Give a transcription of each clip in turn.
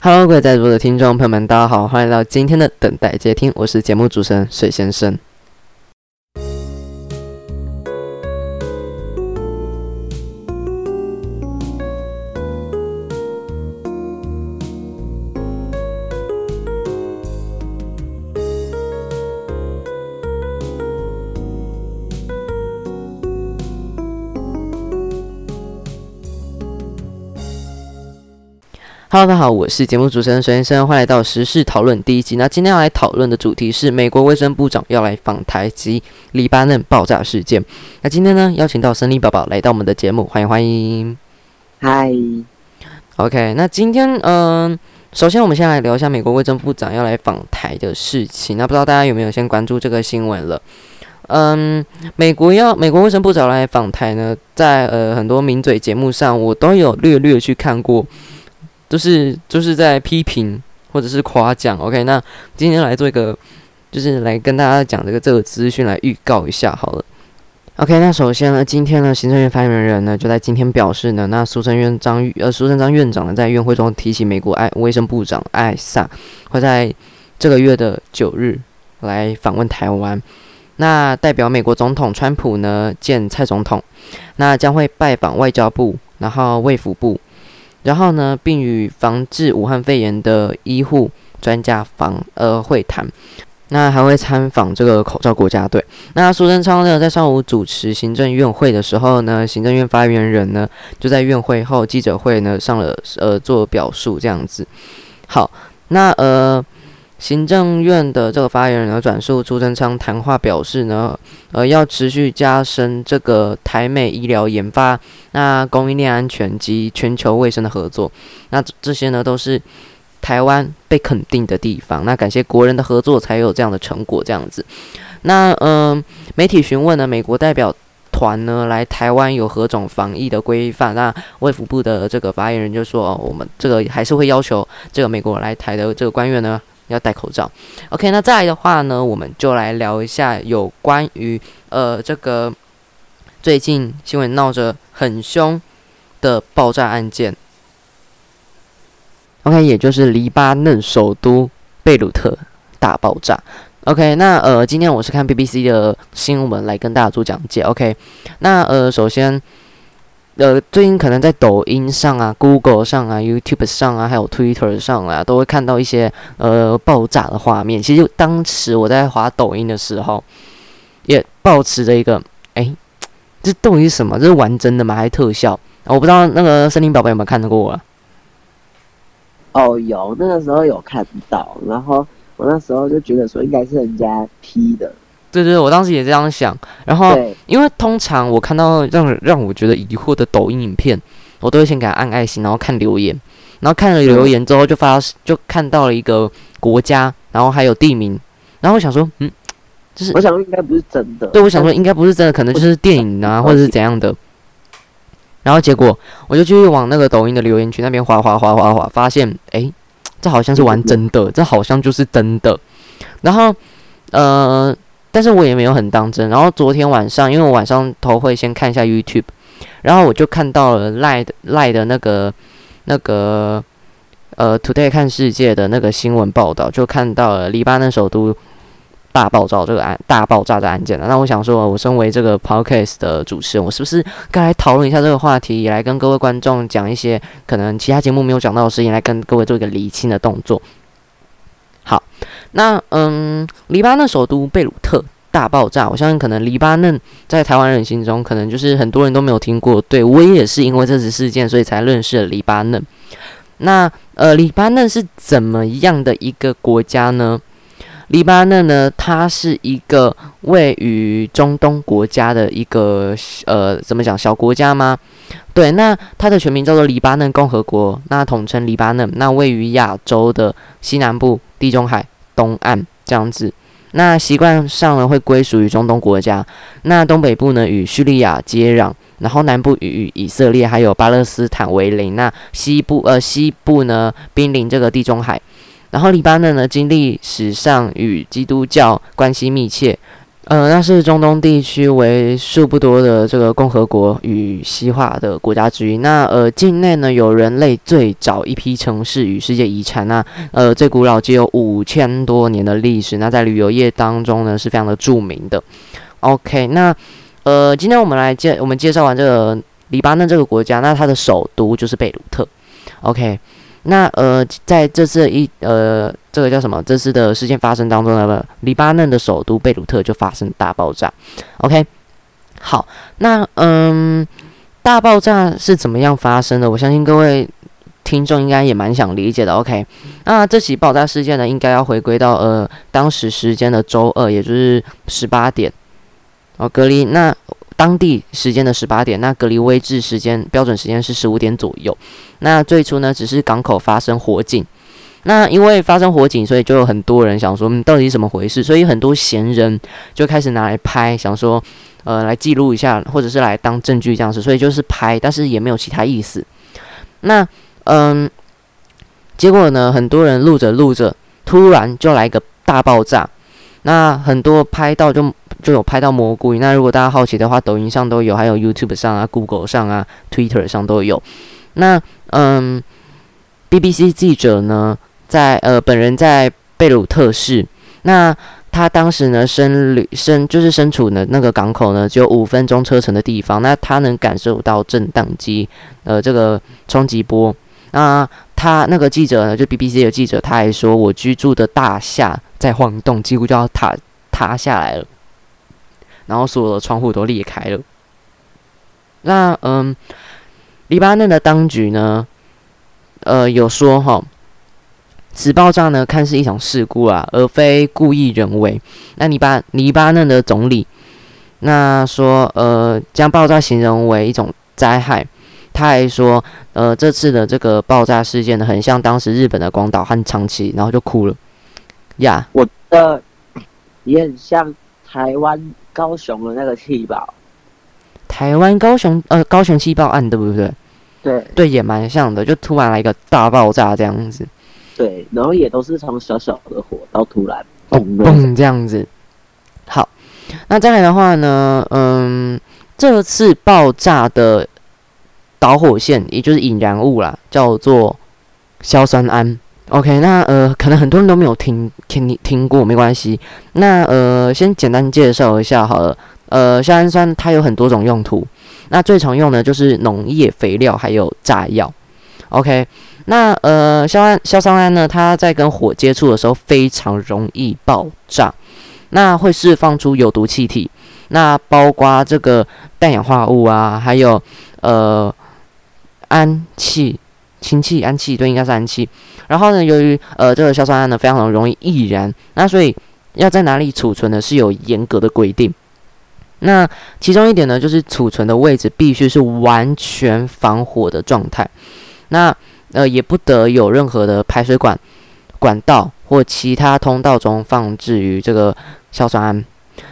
Hello，各位在座的听众朋友们，大家好，欢迎来到今天的等待接听，我是节目主持人水先生。Hello，大家好，我是节目主持人水先生，欢迎来到时事讨论第一集。那今天要来讨论的主题是美国卫生部长要来访台及黎巴嫩爆炸事件。那今天呢，邀请到森林宝宝来到我们的节目，欢迎欢迎。嗨，OK，那今天嗯，首先我们先来聊一下美国卫生部长要来访台的事情。那不知道大家有没有先关注这个新闻了？嗯，美国要美国卫生部长来访台呢，在呃很多名嘴节目上，我都有略略去看过。就是就是在批评或者是夸奖，OK？那今天来做一个，就是来跟大家讲这个这个资讯来预告一下好了。OK？那首先呢，今天呢，行政院发言人呢就在今天表示呢，那苏贞院张呃苏贞昌院长呢在院会中提起美国爱卫生部长艾萨会在这个月的九日来访问台湾，那代表美国总统川普呢见蔡总统，那将会拜访外交部，然后卫福部。然后呢，并与防治武汉肺炎的医护专家访呃会谈，那还会参访这个口罩国家队。那苏贞昌呢，在上午主持行政院会的时候呢，行政院发言人呢就在院会后记者会呢上了呃做表述这样子。好，那呃。行政院的这个发言人呢转述朱正昌谈话表示呢，呃，要持续加深这个台美医疗研发、那供应链安全及全球卫生的合作。那这些呢都是台湾被肯定的地方。那感谢国人的合作，才有这样的成果。这样子。那嗯，媒体询问呢，美国代表团呢来台湾有何种防疫的规范？那卫福部的这个发言人就说，我们这个还是会要求这个美国来台的这个官员呢。要戴口罩。OK，那再来的话呢，我们就来聊一下有关于呃这个最近新闻闹着很凶的爆炸案件。OK，也就是黎巴嫩首都贝鲁特大爆炸。OK，那呃今天我是看 BBC 的新闻来跟大家做讲解。OK，那呃首先。呃，最近可能在抖音上啊、Google 上啊、YouTube 上啊，还有 Twitter 上啊，都会看到一些呃爆炸的画面。其实当时我在滑抖音的时候，也保持着一个，哎，这到底是什么？这是玩真的吗？还是特效？我不知道那个森林宝贝有没有看到过啊？哦，有，那个时候有看到，然后我那时候就觉得说应该是人家 P 的。对对，我当时也这样想。然后，因为通常我看到让让我觉得疑惑的抖音影片，我都会先给他按爱心，然后看留言。然后看了留言之后，就发就看到了一个国家，然后还有地名。然后我想说，嗯，就是我想说应该不是真的。对，我想说应该不是真的，可能就是电影啊，或者是怎样的。然后结果我就继续往那个抖音的留言区那边滑滑滑滑滑，发现哎，这好像是玩真的，这好像就是真的。然后，呃。但是我也没有很当真。然后昨天晚上，因为我晚上头会先看一下 YouTube，然后我就看到了赖赖的那个那个呃 Today 看世界的那个新闻报道，就看到了黎巴嫩首都大爆炸这个案大爆炸的案件了。那我想说，我身为这个 Podcast 的主持人，我是不是该来讨论一下这个话题，也来跟各位观众讲一些可能其他节目没有讲到的事情，来跟各位做一个厘清的动作。好，那嗯，黎巴嫩首都贝鲁特大爆炸，我相信可能黎巴嫩在台湾人心中，可能就是很多人都没有听过。对我也是因为这次事件，所以才认识了黎巴嫩。那呃，黎巴嫩是怎么样的一个国家呢？黎巴嫩呢，它是一个位于中东国家的一个呃，怎么讲小国家吗？对，那它的全名叫做黎巴嫩共和国，那统称黎巴嫩，那位于亚洲的西南部。地中海东岸这样子，那习惯上呢会归属于中东国家，那东北部呢与叙利亚接壤，然后南部与以色列还有巴勒斯坦为邻，那西部呃西部呢濒临这个地中海，然后黎巴嫩呢经历史上与基督教关系密切，呃，那是中东地区为数不多的这个共和国与西化的国家之一。那呃，境内呢有人类最早一批城市与世界遗产。那呃，最古老只有五千多年的历史。那在旅游业当中呢是非常的著名的。OK，那呃，今天我们来介我们介绍完这个黎巴嫩这个国家，那它的首都就是贝鲁特。OK。那呃，在这次一呃，这个叫什么？这次的事件发生当中呢，黎巴嫩的首都贝鲁特就发生大爆炸。OK，好，那嗯，大爆炸是怎么样发生的？我相信各位听众应该也蛮想理解的。OK，那这起爆炸事件呢，应该要回归到呃当时时间的周二，也就是十八点哦，隔离那。当地时间的十八点，那隔离位置时间标准时间是十五点左右。那最初呢，只是港口发生火警。那因为发生火警，所以就有很多人想说，嗯，到底怎么回事？所以很多闲人就开始拿来拍，想说，呃，来记录一下，或者是来当证据这样子。所以就是拍，但是也没有其他意思。那，嗯，结果呢，很多人录着录着，突然就来个大爆炸。那很多拍到就。就有拍到蘑菇云那如果大家好奇的话，抖音上都有，还有 YouTube 上啊、Google 上啊、Twitter 上都有。那嗯，BBC 记者呢，在呃本人在贝鲁特市，那他当时呢身旅身就是身处的那个港口呢，只有五分钟车程的地方。那他能感受到震荡机呃这个冲击波。那他那个记者呢，就 BBC 的记者，他还说我居住的大厦在晃动，几乎就要塌塌下来了。然后所有的窗户都裂开了。那嗯，黎巴嫩的当局呢，呃，有说哈，此爆炸呢看似一场事故啊，而非故意人为。那黎巴黎巴嫩的总理那说，呃，将爆炸形容为一种灾害。他还说，呃，这次的这个爆炸事件呢，很像当时日本的广岛和长崎，然后就哭了。呀，我的也很像台湾。高雄的那个气爆，台湾高雄呃高雄气爆案对不对？对对，也蛮像的，就突然来一个大爆炸这样子。对，然后也都是从小小的火到突然嘣嘣这样子。好，那再来的话呢，嗯，这次爆炸的导火线也就是引燃物啦，叫做硝酸铵。OK，那呃，可能很多人都没有听听听过，没关系。那呃，先简单介绍一下好了。呃，硝氨酸它有很多种用途，那最常用的就是农业肥料还有炸药。OK，那呃，硝胺硝酸铵呢，它在跟火接触的时候非常容易爆炸，那会释放出有毒气体，那包括这个氮氧化物啊，还有呃氨气。氢气、氨气，对，应该是氨气。然后呢，由于呃这个硝酸铵呢非常容易易燃，那所以要在哪里储存呢是有严格的规定。那其中一点呢，就是储存的位置必须是完全防火的状态。那呃也不得有任何的排水管、管道或其他通道中放置于这个硝酸铵。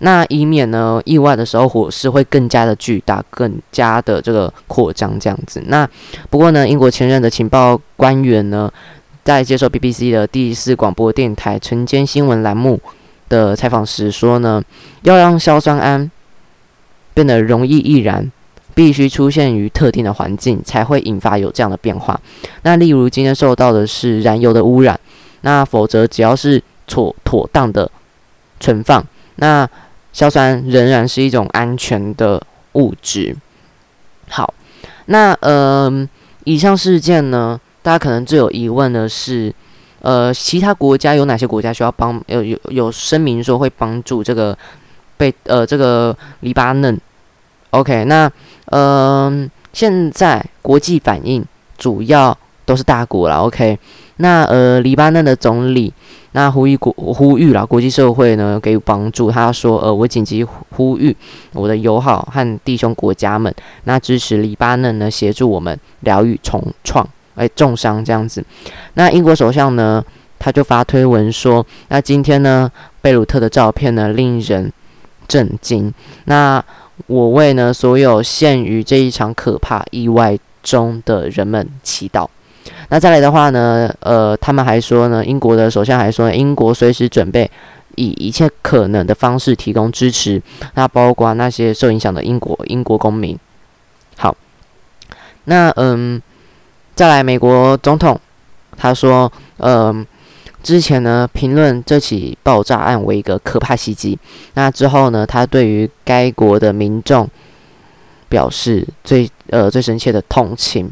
那以免呢意外的时候火势会更加的巨大，更加的这个扩张这样子。那不过呢，英国前任的情报官员呢，在接受 BBC 的第四广播电台晨间新闻栏目的采访时说呢，要让硝酸铵变得容易易燃，必须出现于特定的环境，才会引发有这样的变化。那例如今天受到的是燃油的污染，那否则只要是妥妥当的存放。那硝酸仍然是一种安全的物质。好，那呃，以上事件呢，大家可能最有疑问的是，呃，其他国家有哪些国家需要帮？有有有声明说会帮助这个被呃这个黎巴嫩？OK，那呃，现在国际反应主要都是大国了。OK，那呃，黎巴嫩的总理。那呼吁国呼吁了国际社会呢给予帮助。他说：“呃，我紧急呼吁我的友好和弟兄国家们，那支持黎巴嫩呢协助我们疗愈重创，哎重伤这样子。”那英国首相呢他就发推文说：“那今天呢贝鲁特的照片呢令人震惊。那我为呢所有陷于这一场可怕意外中的人们祈祷。”那再来的话呢，呃，他们还说呢，英国的首相还说，英国随时准备以一切可能的方式提供支持，那包括那些受影响的英国英国公民。好，那嗯，再来美国总统，他说，嗯，之前呢评论这起爆炸案为一个可怕袭击，那之后呢，他对于该国的民众表示最呃最深切的同情。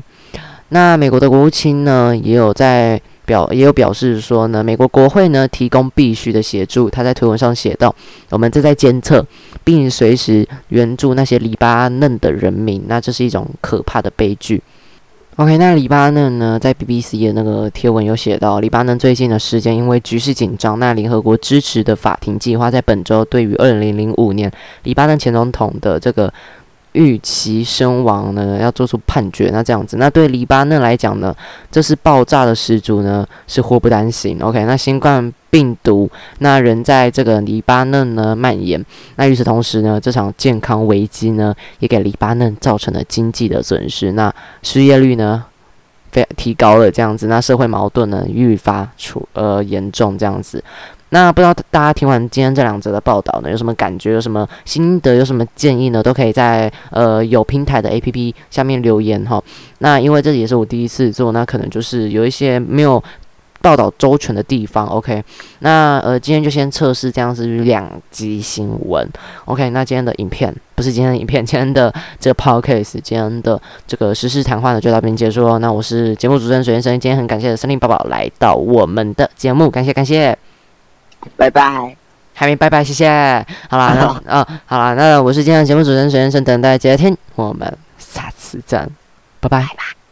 那美国的国务卿呢，也有在表也有表示说呢，美国国会呢提供必须的协助。他在推文上写道：“我们正在监测，并随时援助那些黎巴嫩的人民。那这是一种可怕的悲剧。” OK，那黎巴嫩呢，在 BBC 的那个贴文有写到，黎巴嫩最近的时间因为局势紧张，那联合国支持的法庭计划在本周对于2005年黎巴嫩前总统的这个。预期身亡呢，要做出判决。那这样子，那对黎巴嫩来讲呢，这是爆炸的始祖呢，是祸不单行。OK，那新冠病毒那仍在这个黎巴嫩呢蔓延。那与此同时呢，这场健康危机呢，也给黎巴嫩造成了经济的损失。那失业率呢，非提高了这样子。那社会矛盾呢，愈发出呃严重这样子。那不知道大家听完今天这两则的报道呢，有什么感觉？有什么心得？有什么建议呢？都可以在呃有平台的 A P P 下面留言哈。那因为这也是我第一次做，那可能就是有一些没有报道周全的地方。OK，那呃今天就先测试这样子两集新闻。OK，那今天的影片不是今天的影片，今天的这个 Podcast，今天的这个实时谈话呢就到这边结束了。那我是节目主持人水先生，今天很感谢森林宝宝来到我们的节目，感谢感谢。拜拜，还没拜拜，谢谢。好啦，那啊，好啦，那我是今天的节目主持人水先生，等待接听，我们下次见，拜拜。